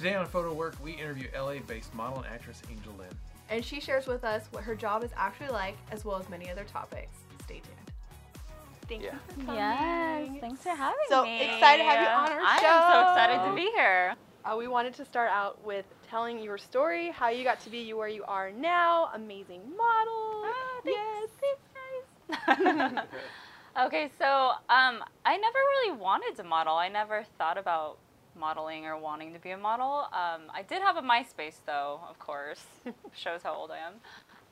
Today on Photo Work, we interview LA-based model and actress Angel Lin. And she shares with us what her job is actually like, as well as many other topics. Stay tuned. Thank Yeah. you for coming. Yes, thanks for having So me. So excited to have you on our I show. am so excited to be here. Uh, we wanted to start out with telling your story, how you got to be where you are now. Amazing model. Ah, yes. Thanks, guys. okay, so um, I never really wanted to model. I never thought about modeling or wanting to be a model. Um, I did have a MySpace, though, of course. Shows how old I am.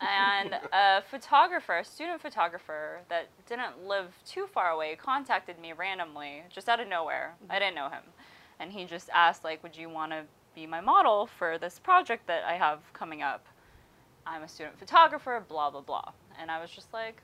And a photographer, a student photographer that didn't live too far away, contacted me randomly, just out of nowhere. I didn't know him. And he just asked, like, would you want to be my model for this project that I have coming up? I'm a student photographer, blah, blah, blah. And I was just like,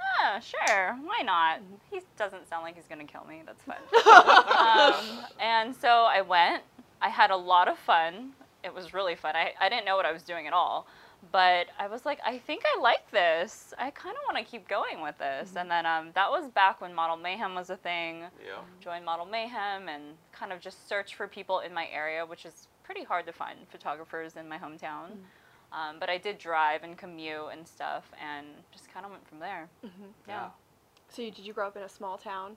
ah, sure, why not? He doesn't sound like he's going to kill me. That's fun. um, and so I went. I had a lot of fun. It was really fun. I, I didn't know what I was doing at all. But I was like, I think I like this. I kind of want to keep going with this. And then um, that was back when Model Mayhem was a thing. Yeah. Joined Model Mayhem and kind of just search for people in my area, which is pretty hard to find photographers in my hometown. Um, but I did drive and commute and stuff, and just kind of went from there. Yeah. So, you, did you grow up in a small town?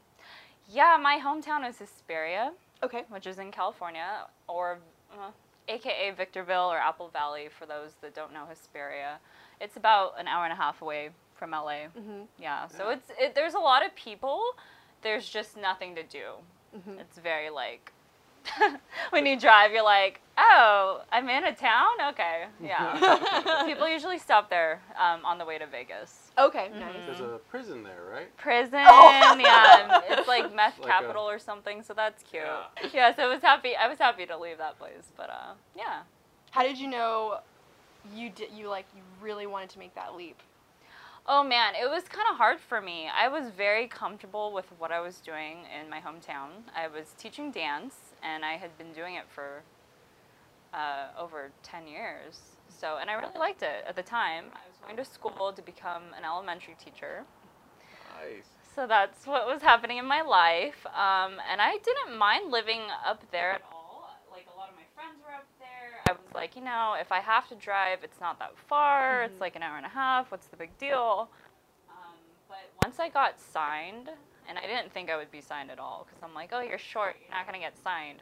Yeah, my hometown is Hesperia, Okay. which is in California, or uh, AKA Victorville or Apple Valley for those that don't know Hesperia. It's about an hour and a half away from LA. Mhm. Yeah, so Yeah. it's it, there's a lot of people. There's just nothing to do. Mhm. It's very like when you drive, you're like, oh, I'm in a town. Okay, yeah. people usually stop there um, on the way to Vegas. Okay, Mhm. nice. There's a prison there, right? Prison, Oh. yeah, it's like meth Like a- capital or something. So that's cute. Yeah. Yeah. so I was happy. I was happy to leave that place, but uh, yeah. How did you know you did you like you really wanted to make that leap? Oh man, it was kind of hard for me. I was very comfortable with what I was doing in my hometown. I was teaching dance, and I had been doing it for uh, over 10 years. So, and I really liked it at the time. I was going to school to become an elementary teacher. Nice. So that's what was happening in my life. Um, and I didn't mind living up there at all. Like a lot of my friends were up there. I was like, you know, if I have to drive, it's not that far. It's like an hour and a half. What's the big deal? Um, but once I got signed, and I didn't think I would be signed at all because I'm like, oh, you're short. You're not going to get signed.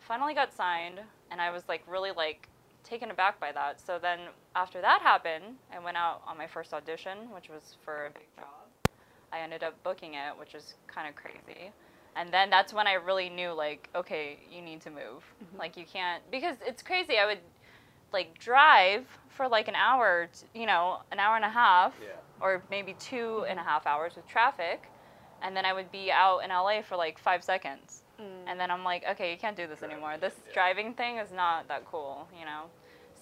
Finally got signed, and I was like really like taken aback by that. So then after that happened, I went out on my first audition, which was for a big job. I ended up booking it, which is kind of crazy. And then that's when I really knew, like, okay, you need to move. Mm-hmm. Like, you can't, because it's crazy. I would, like, drive for like an hour, t- you know, an hour and a half, Yeah. or maybe two and a half hours with traffic. And then I would be out in LA for like five seconds. Mm. And then I'm like, okay, you can't do this Driving, anymore. This yeah. driving thing is not that cool, you know?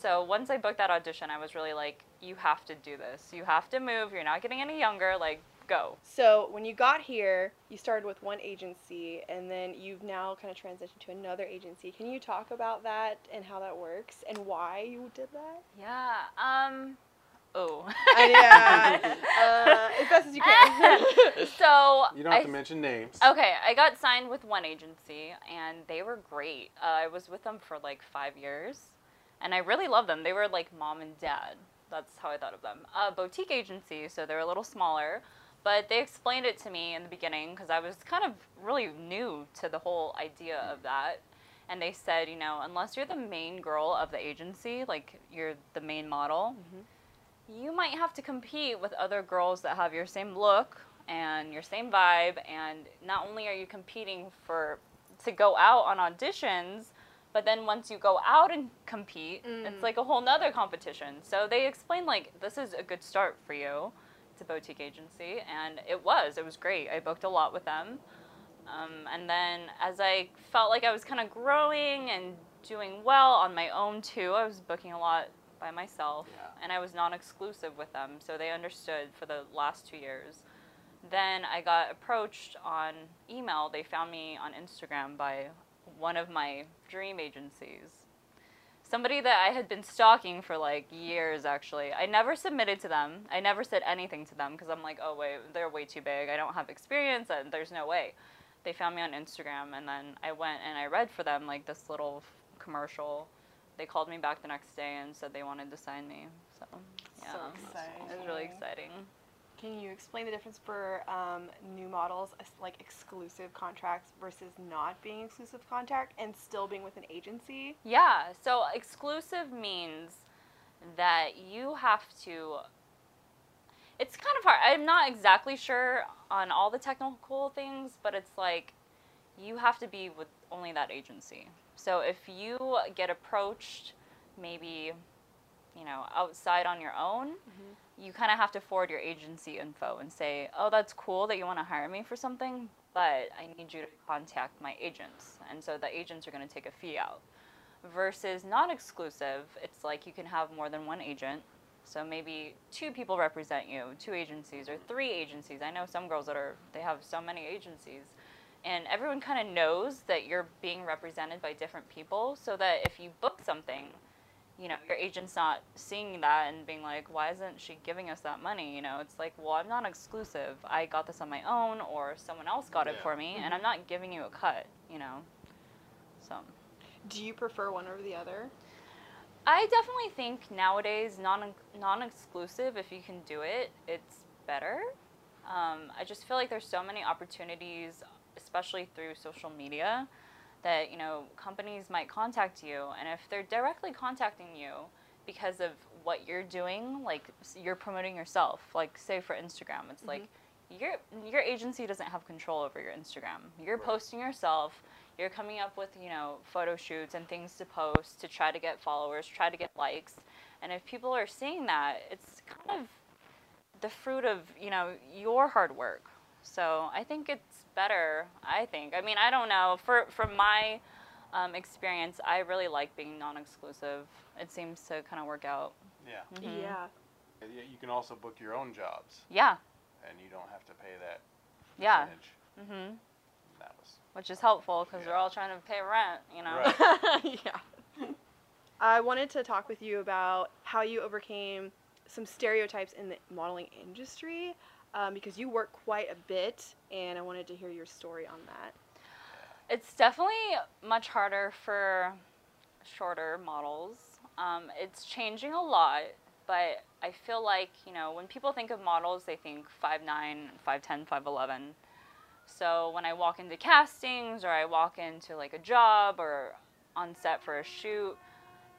So once I booked that audition, I was really like, you have to do this. You have to move. You're not getting any younger. Like, go. So when you got here, you started with one agency, and then you've now kind of transitioned to another agency. Can you talk about that and how that works and why you did that? Yeah. Um. Oh. yeah. Uh, as best as you can. so You don't have I- to mention names. Okay, I got signed with one agency, and they were great. Uh, I was with them for like five years, and I really loved them. They were like mom and dad. That's how I thought of them. A boutique agency, so they're a little smaller, but they explained it to me in the beginning because I was kind of really new to the whole idea of that. And they said, you know, unless you're the main girl of the agency, like you're the main model, you might have to compete with other girls that have your same look and your same vibe and not only are you competing for to go out on auditions but then once you go out and compete Mm. it's like a whole nother competition. So they explained like this is a good start for you. It's a boutique agency and it was. It was great. I booked a lot with them. Um, and then as i felt like i was kind of growing and doing well on my own too i was booking a lot by myself Yeah. and I was non exclusive with them, so they understood for the last two years. Then I got approached on email. They found me on Instagram by one of my dream agencies. Somebody that I had been stalking for like years, actually. I never submitted to them. I never said anything to them because I'm like, oh, wait, they're way too big. I don't have experience, and there's no way. They found me on Instagram, and then I went and I read for them like this little commercial. They called me back the next day and said they wanted to sign me. So yeah, So it was really exciting. exciting. Can you explain the difference for um, new models, like exclusive contracts versus not being exclusive contract and still being with an agency? Yeah, so exclusive means that you have to. It's kind of hard. I'm not exactly sure on all the technical things, but it's like you have to be with only that agency. So if you get approached, maybe, you know, outside on your own, mm-hmm. you kind of have to forward your agency info and say, oh, that's cool that you want to hire me for something, but I need you to contact my agents. And so the agents are going to take a fee out versus non exclusive, it's like you can have more than one agent. So maybe two people represent you, two agencies or three agencies. I know some girls that are they have so many agencies. And everyone kind of knows that you're being represented by different people so that if you book something, you know, your agent's not seeing that and being like, why isn't she giving us that money? You know, it's like, well, I'm not exclusive. I got this on my own or someone else got it Yeah. for me and I'm not giving you a cut, you know. So Do you prefer one over the other? I definitely think nowadays non non exclusive, if you can do it, it's better. Um, I just feel like there's so many opportunities, especially through social media, that you know companies might contact you, and if they're directly contacting you because of what you're doing, like you're promoting yourself, like say for Instagram, it's mm-hmm. like your your agency doesn't have control over your Instagram. You're Right. posting yourself. You're coming up with you know photo shoots and things to post to try to get followers, try to get likes, and if people are seeing that, it's kind of the fruit of you know your hard work. So I think it's better. I think. I mean, I don't know. For from my um, experience, I really like being non-exclusive. It seems to kind of work out. Yeah. Mhm. Yeah. You can also book your own jobs, Yeah. and you don't have to pay that Yeah. percentage. Mhm. That was Which is helpful because we're all trying to pay rent. You know. Right. yeah. I wanted to talk with you about how you overcame some stereotypes in the modeling industry um, because you work quite a bit, and I wanted to hear your story on that. It's definitely much harder for shorter models. Um, it's changing a lot, but I feel like, you know, when people think of models, they think 5'9, 5'10, 5'11. So when I walk into castings or I walk into like a job or on set for a shoot,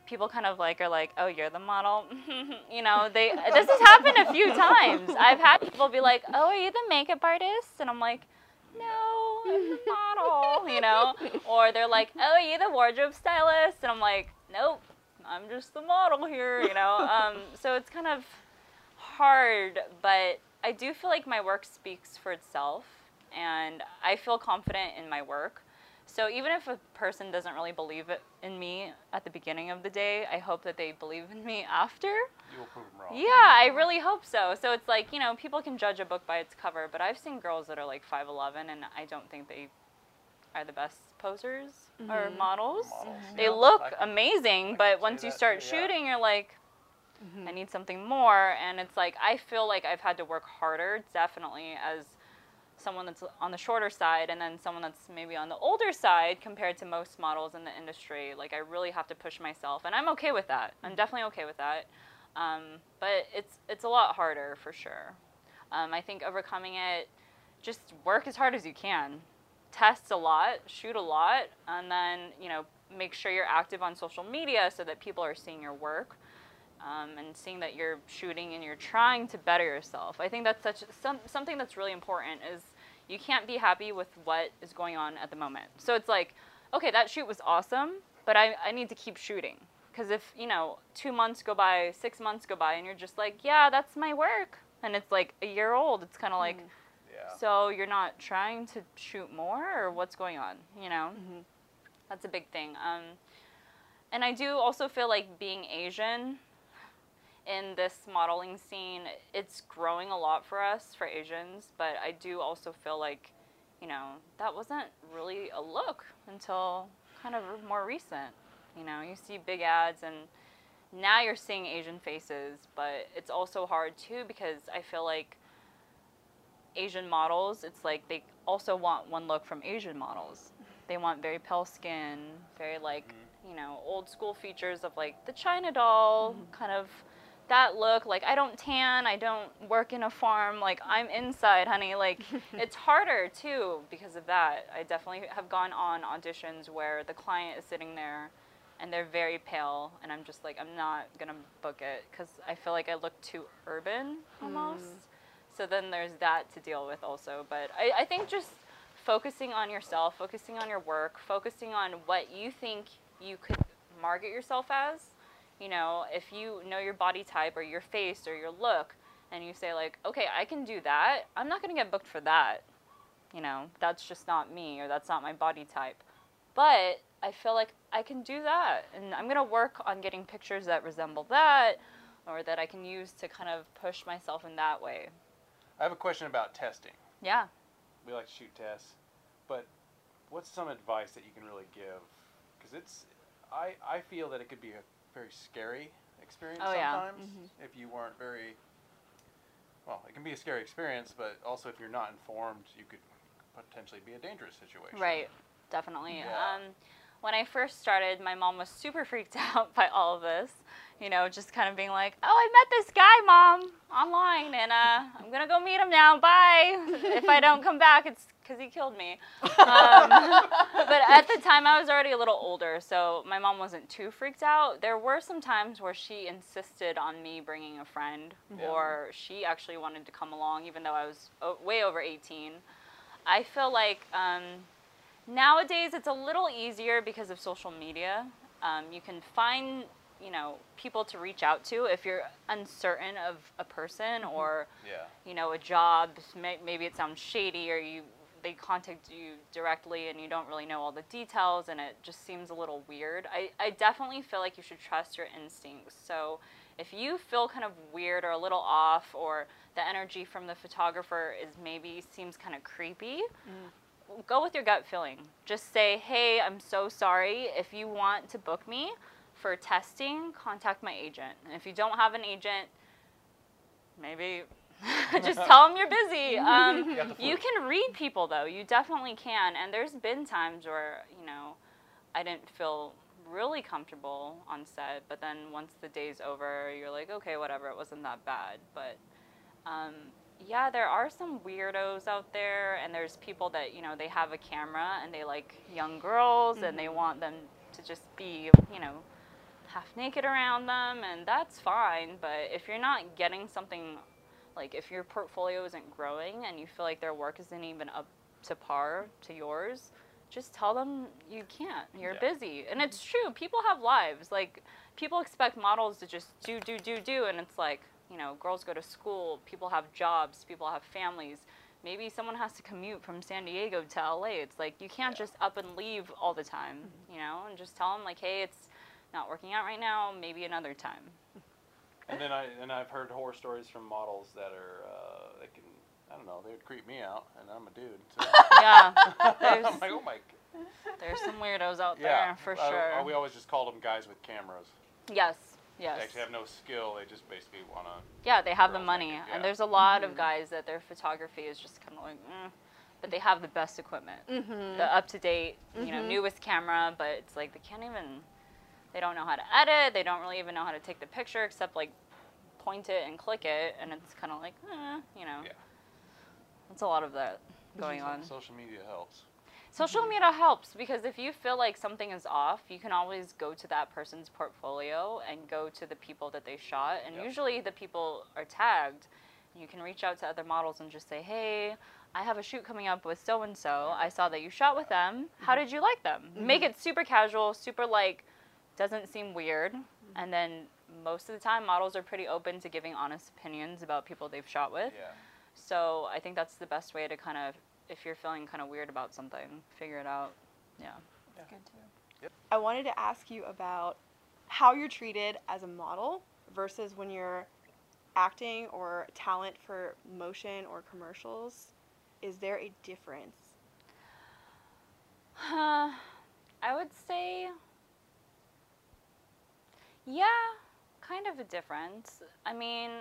people kind of like are like, "Oh, you're the model." you know, they this has happened a few times. I've had people be like, "Oh, are you the makeup artist?" And I'm like, "No, I'm the model." You know, or they're like, "Oh, are you the wardrobe stylist?" And I'm like, "Nope, I'm just the model here." You know, um, so it's kind of hard, but I do feel like my work speaks for itself, and I feel confident in my work. So even if a person doesn't really believe it in me at the beginning of the day, I hope that they believe in me after. you will prove them wrong. Yeah, I really hope so. So it's like, you know, people can judge a book by its cover, but I've seen girls that are like 5'11 and I don't think they are the best posers or Mhm. models. Models, They yeah. look can- amazing, can but once you start too, yeah. shooting, you're like, I need something more. And it's like, I feel like I've had to work harder, definitely, as someone that's on the shorter side and then someone that's maybe on the older side compared to most models in the industry. Like, I really have to push myself. And I'm okay with that. I'm definitely okay with that. Um, but it's, it's a lot harder for sure. Um, I think overcoming it, just work as hard as you can. Test a lot, shoot a lot, and then, you know, make sure you're active on social media so that people are seeing your work um, and seeing that you're shooting and you're trying to better yourself. I think that's such some, something that's really important is you can't be happy with what is going on at the moment. So it's like, okay, that shoot was awesome, but I, I need to keep shooting. Because if, you know, two months go by, six months go by, and you're just like, yeah, that's my work, and it's like a year old, it's kind of like, Yeah. so you're not trying to shoot more, or what's going on? You know, Mhm. that's a big thing. Um, and I do also feel like being Asian in this modeling scene, it's growing a lot for us for Asians. But I do also feel like, you know, that wasn't really a look until kind of more recent. You know, you see big ads and now you're seeing Asian faces, but it's also hard too because I feel like Asian models, it's like they also want one look from Asian models. they want very pale skin, very like Mhm. you know old school features of like the China doll kind of that look. Like I don't tan, I don't work in a farm. Like I'm inside, honey. Like it's harder too because of that. I definitely have gone on auditions where the client is sitting there and they're very pale and i'm just like i'm not gonna book it because i feel like i look too urban hmm. almost so then there's that to deal with also but I, I think just focusing on yourself focusing on your work focusing on what you think you could market yourself as you know if you know your body type or your face or your look and you say like okay i can do that i'm not gonna get booked for that you know that's just not me or that's not my body type but I feel like I can do that, and I'm gonna work on getting pictures that resemble that, or that I can use to kind of push myself in that way. I have a question about testing. Yeah. We like to shoot tests, but what's some advice that you can really give? Because it's, I, I feel that it could be a very scary experience Oh, yeah. sometimes if you weren't very. Well, it can be a scary experience, but also if you're not informed, you could potentially be a dangerous situation. Right. Definitely. Yeah. Um, when I first started, my mom was super freaked out by all of this. You know, just kind of being like, "Oh, I met this guy, mom, online, and uh, I'm gonna go meet him now. Bye. if I don't come back, it's because he killed me." Um, but at the time, I was already a little older, so my mom wasn't too freaked out. There were some times where she insisted on me bringing a friend, Yeah. or she actually wanted to come along, even though I was o- way over 18. I feel like um, nowadays it's a little easier because of social media. Um, you can find, you know, people to reach out to if you're uncertain of a person or, Yeah. you know, a job. Maybe it sounds shady or you they contact you directly and you don't really know all the details and it just seems a little weird. I, I definitely feel like you should trust your instincts. So if you feel kind of weird or a little off or the energy from the photographer is maybe seems kind of creepy, mm-hmm. go with your gut feeling. Just say, hey, I'm so sorry. If you want to book me for testing, contact my agent. And if you don't have an agent, maybe just tell them you're busy. Um, You you can read people, though. You definitely can. And there's been times where, you know, I didn't feel really comfortable on set, but then once the day's over, you're like, okay, whatever, it wasn't that bad. But um, yeah, there are some weirdos out there, and there's people that you know they have a camera and they like young girls, and they want them to just be you know half naked around them, and that's fine. But if you're not getting something, like if your portfolio isn't growing and you feel like their work isn't even up to par to yours, just tell them you can't. You're Yeah. busy, and it's mm-hmm. true. People have lives. Like people expect models to just do do do do, and it's like you know, girls go to school, people have jobs, people have families. Maybe someone has to commute from San Diego to LA. It's like you can't Yeah. just up and leave all the time, mm-hmm. you know, and just tell them like, hey, it's not working out right now. Maybe another time. And then I and I've heard horror stories from models that are uh, they can I don't know they would creep me out and I'm a dude. So. Yeah, there's I'm like oh my. there's some weirdos out Yeah, there for uh, sure. uh, we always just called them guys with cameras. yes, They yes. actually have no skill. They just basically want to. Yeah, they have the money, yeah. and there's a lot of guys that their photography is just kind of like, mm, but they have the best equipment, Mm-hmm. the up to date, you know, Mhm. newest camera. But it's like they can't even, they don't know how to edit. They don't really even know how to take the picture except like point it and click it, and it's kind of like, eh, you know, Yeah. it's a lot of that going on. Social media helps. Social media helps because if you feel like something is off, you can always go to that person's portfolio and go to the people that they shot. And Yep. usually the people are tagged. You can reach out to other models and just say, hey, I have a shoot coming up with so and so. I saw that you shot with them. How did you like them? Make it super casual, super like, doesn't seem weird. And then most of the time, models are pretty open to giving honest opinions about people they've shot with. Yeah. So I think that's the best way to kind of, if you're feeling kind of weird about something, figure it out. Yeah. Yeah. Good too. I wanted to ask you about how you're treated as a model versus when you're acting or talent for motion or commercials. Is there a difference? Uh, I would say, yeah, kind of a difference. I mean,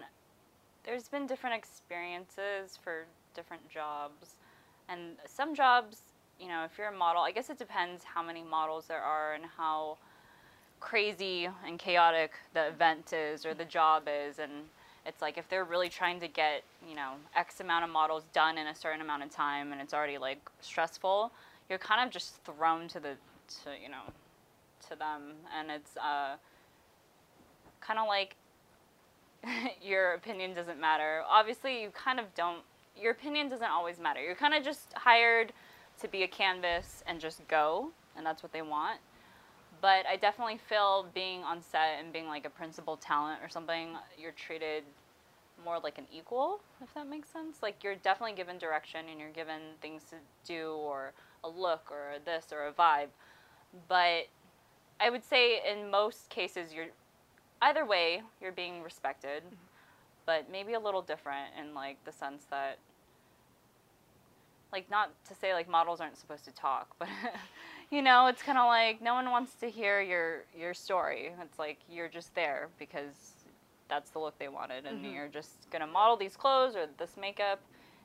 there's been different experiences for different jobs, and some jobs you know, if you're a model, I guess it depends how many models there are and how crazy and chaotic the event is or the job is. And it's like if they're really trying to get, you know, X amount of models done in a certain amount of time and it's already like stressful, you're kind of just thrown to the, to, you know, to them. And it's uh, kind of like your opinion doesn't matter. Obviously, you kind of don't, your opinion doesn't always matter. You're kind of just hired to be a canvas and just go, and that's what they want. But I definitely feel being on set and being like a principal talent or something, you're treated more like an equal, if that makes sense. Like you're definitely given direction and you're given things to do or a look or this or a vibe. But I would say in most cases you're either way you're being respected, mm-hmm. but maybe a little different in like the sense that like not to say like models aren't supposed to talk, but you know, it's kind of like no one wants to hear your your story. It's like you're just there because that's the look they wanted, and mm-hmm. you're just gonna model these clothes or this makeup,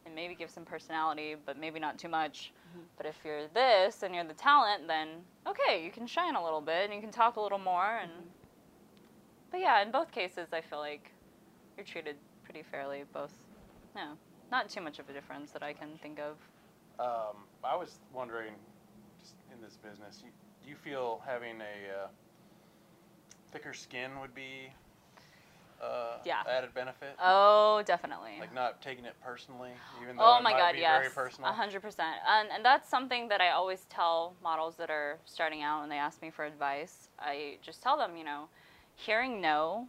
and maybe give some personality, but maybe not too much. Mm-hmm. But if you're this and you're the talent, then okay, you can shine a little bit and you can talk a little more. And mm-hmm. But yeah, in both cases, I feel like you're treated pretty fairly. Both, no, not too much of a difference that I can think of. Um, I was wondering, just in this business, you, do you feel having a uh, thicker skin would be uh, yeah. added benefit? Oh, definitely. Like not taking it personally, even though oh it my might god, be yes, very personal. hundred percent. And and that's something that I always tell models that are starting out and they ask me for advice. I just tell them, you know, hearing no.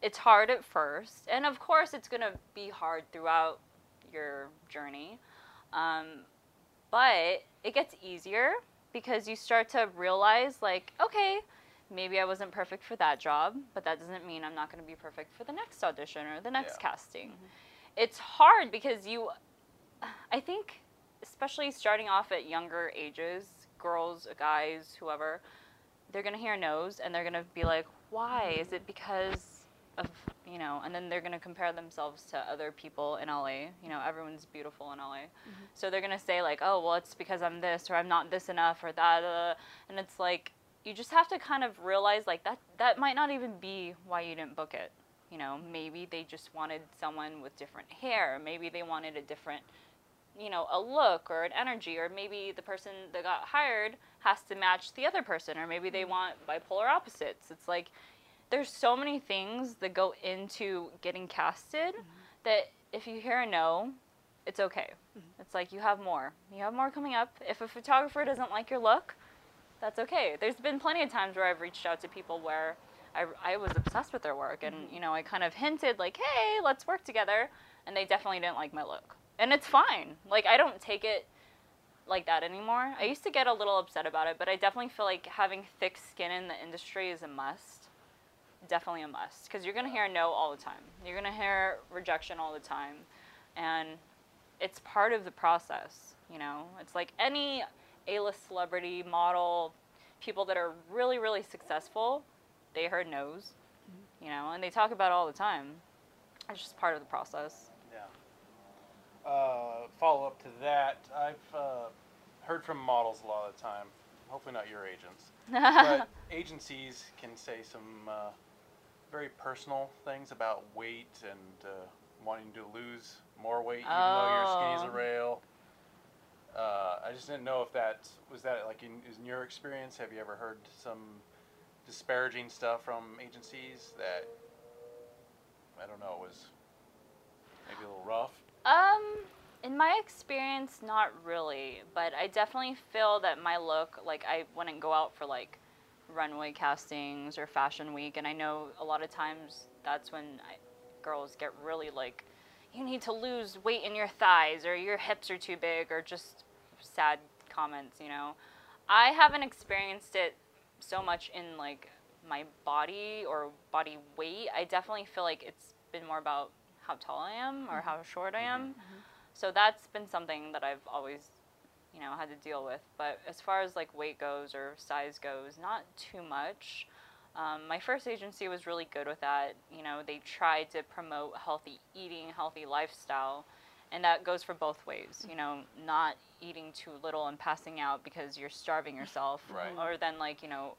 It's hard at first, and of course, it's gonna be hard throughout your journey. Um, but it gets easier because you start to realize, like, okay, maybe I wasn't perfect for that job, but that doesn't mean I'm not going to be perfect for the next audition or the next yeah. casting. Mm-hmm. It's hard because you, I think, especially starting off at younger ages, girls, guys, whoever, they're going to hear no's and they're going to be like, why? Is it because of you know, and then they're going to compare themselves to other people in LA. You know, everyone's beautiful in LA. Mm-hmm. So they're going to say, like, oh, well, it's because I'm this or I'm not this enough or that. Uh, and it's like, you just have to kind of realize, like, that, that might not even be why you didn't book it. You know, maybe they just wanted someone with different hair. Maybe they wanted a different, you know, a look or an energy. Or maybe the person that got hired has to match the other person. Or maybe they mm-hmm. want bipolar opposites. It's like, there's so many things that go into getting casted mm-hmm. that if you hear a no, it's okay. Mm-hmm. It's like you have more. You have more coming up. If a photographer doesn't like your look, that's okay. There's been plenty of times where I've reached out to people where I, I was obsessed with their work and mm-hmm. you know I kind of hinted like, "Hey, let's work together." And they definitely didn't like my look. And it's fine. Like I don't take it like that anymore. I used to get a little upset about it, but I definitely feel like having thick skin in the industry is a must definitely a must because you're going to hear no all the time. You're going to hear rejection all the time. And it's part of the process, you know? It's like any A list celebrity, model, people that are really, really successful, they heard no's, mm-hmm. you know, and they talk about it all the time. It's just part of the process. Uh, follow up to that, I've uh, heard from models a lot of the time. Hopefully, not your agents. but agencies can say some uh, very personal things about weight and uh, wanting to lose more weight even oh. though you're skinny a oh. rail. Uh, I just didn't know if that was that like in, in your experience. Have you ever heard some disparaging stuff from agencies that I don't know was maybe a little rough? Um, in my experience, not really, but I definitely feel that my look, like I wouldn't go out for like runway castings or fashion week and i know a lot of times that's when I, girls get really like you need to lose weight in your thighs or your hips are too big or just sad comments you know? I haven't experienced it so much in like my body or body weight. I definitely feel like it's been more about how tall i am or mm-hmm. how short i am mm-hmm. so that's been something that i've always you know had to deal with. But as far as like weight goes or size goes, not too much. Um, my first agency was really good with that. You know, they tried to promote healthy eating, healthy lifestyle, and that goes for both ways. You know, not eating too little and passing out because you're starving yourself, Right. or then like you know,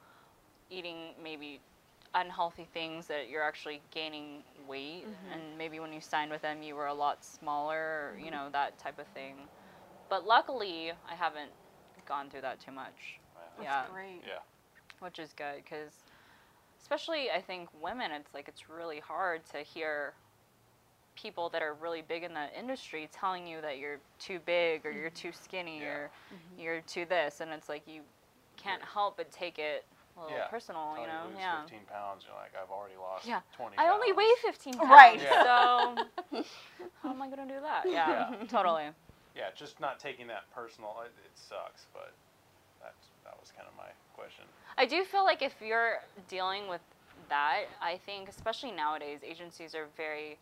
eating maybe unhealthy things that you're actually gaining weight, mm-hmm. and maybe when you signed with them you were a lot smaller, or, you mm-hmm. know that type of thing. But luckily, I haven't gone through that too much, That's Yeah. great. Yeah. which is good because, especially I think women, it's like it's really hard to hear people that are really big in the industry telling you that you're too big or you're mm-hmm. too skinny Yeah. or you're too this, and it's like you can't help but take it a little Yeah. personal, Tell you know? lose yeah. 15 pounds, you're like, I've already lost Yeah. 20 I only weigh 15 pounds, Right. Yeah. so how am I gonna do that? Yeah, Yeah. totally. Yeah, just not taking that personal. It, it sucks, but that's that was kind of my question. I do feel like if you're dealing with that, I think especially nowadays agencies are very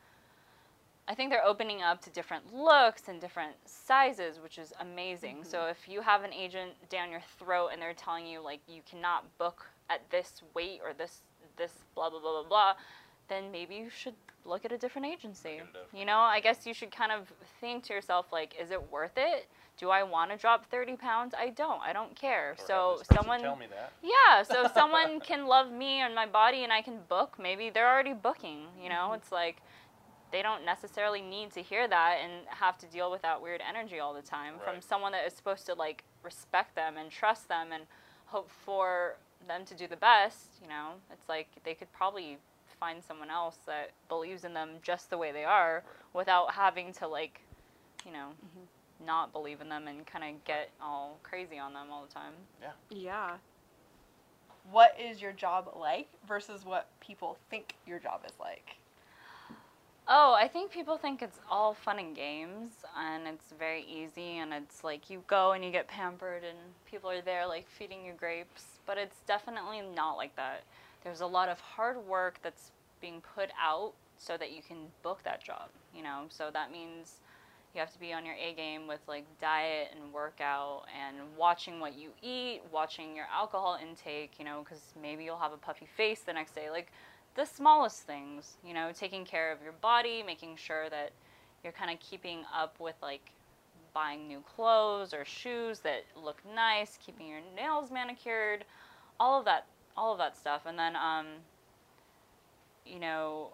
I think they're opening up to different looks and different sizes, which is amazing. So mm-hmm. if you have an agent down your throat and they're telling you like you cannot book at this weight or this this blah blah blah blah blah, then maybe you should look at a different agency. Look at a different- You know, I guess you should kind of think to yourself like, is it worth it? Do I want to drop 30 pounds? I don't. I don't care. Or so someone tell me that. yeah, so someone can love me and my body and I can book, maybe they're already booking, you know? Mm-hmm. It's like they don't necessarily need to hear that and have to deal with that weird energy all the time from someone that is supposed to like respect them and trust them and hope for them to do the best, you know? It's like they could probably find someone else that believes in them just the way they are without having to like, you know, mm-hmm. not believe in them and kind of get all crazy on them all the time. Yeah. Yeah. What is your job like versus what people think your job is like? Oh, I think people think it's all fun and games and it's very easy and it's like you go and you get pampered and people are there like feeding you grapes, but it's definitely not like that. There's a lot of hard work that's being put out so that you can book that job, you know? So that means you have to be on your A game with like diet and workout and watching what you eat, watching your alcohol intake, you know, cuz maybe you'll have a puffy face the next day like the smallest things, you know, taking care of your body, making sure that you're kind of keeping up with like buying new clothes or shoes that look nice, keeping your nails manicured, all of that, all of that stuff. And then, um, you know,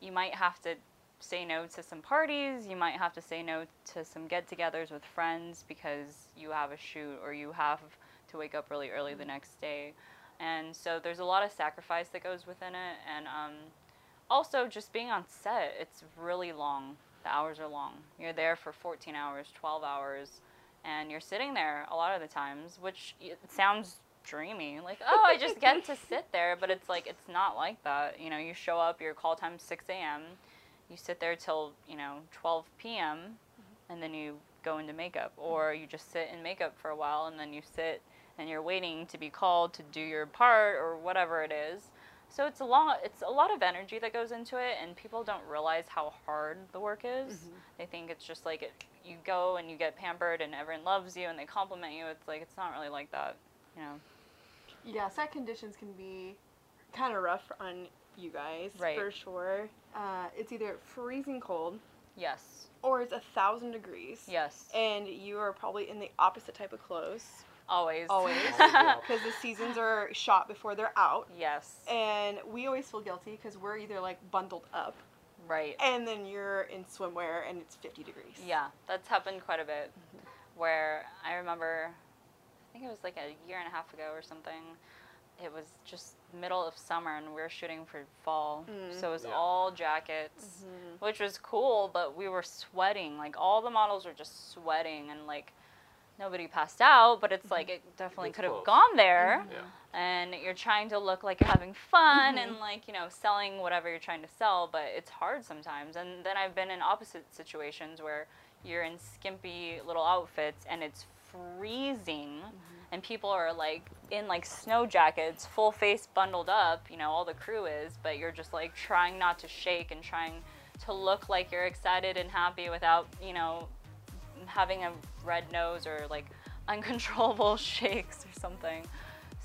you might have to say no to some parties, you might have to say no to some get togethers with friends because you have a shoot or you have to wake up really early the next day and so there's a lot of sacrifice that goes within it. And um, also just being on set it's really long. The hours are long. You're there for 14 hours 12 hours and you're sitting there a lot of the times which it sounds dreamy. Like oh i just get to sit there. But it's like it's not like that. You know you show up your call time 6 a.m you sit there till you know 12 p.m and then you go into makeup. Or you just sit in makeup for a while and then you sit and you're waiting to be called to do your part or whatever it is. So it's a long it's a lot of energy that goes into it and people don't realize how hard the work is. They think it's just like it, you go and you get pampered and everyone loves you and they compliment you. It's like it's not really like that, you know. Yeah, set conditions can be kind of rough on you guys Right. for sure. Uh, it's either freezing cold Yes. or it's a thousand degrees. Yes. And you are probably in the opposite type of clothes Always. Always. Because the seasons are shot before they're out. yes. And we always feel guilty because we're either like bundled up Right. and then you're in swimwear and it's 50 degrees. Yeah, that's happened quite a bit. Where I remember, I think it was like a year and a half ago or something. It was just middle of summer and we were shooting for fall, Mm. so it was Yeah. all jackets, Mhm. which was cool. But we were sweating. Like all the models were just sweating, and like nobody passed out. But it's like mm-hmm. it definitely It's could have gone there. Mm-hmm. Yeah. and you're trying to look like you're having fun mm-hmm. and like you know selling whatever you're trying to sell but it's hard sometimes. And then i've been in opposite situations where you're in skimpy little outfits and it's freezing and people are like in like snow jackets full face bundled up you know all the crew is but you're just like trying not to shake and trying to look like you're excited and happy without you know having a red nose or like uncontrollable shakes or something.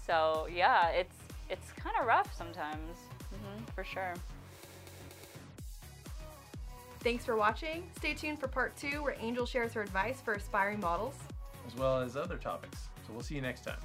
So yeah, it's it's kind of rough sometimes, hmm for sure. Thanks for watching. Stay tuned for part two, where Angel shares her advice for aspiring models. as well as other topics. So we'll see you next time.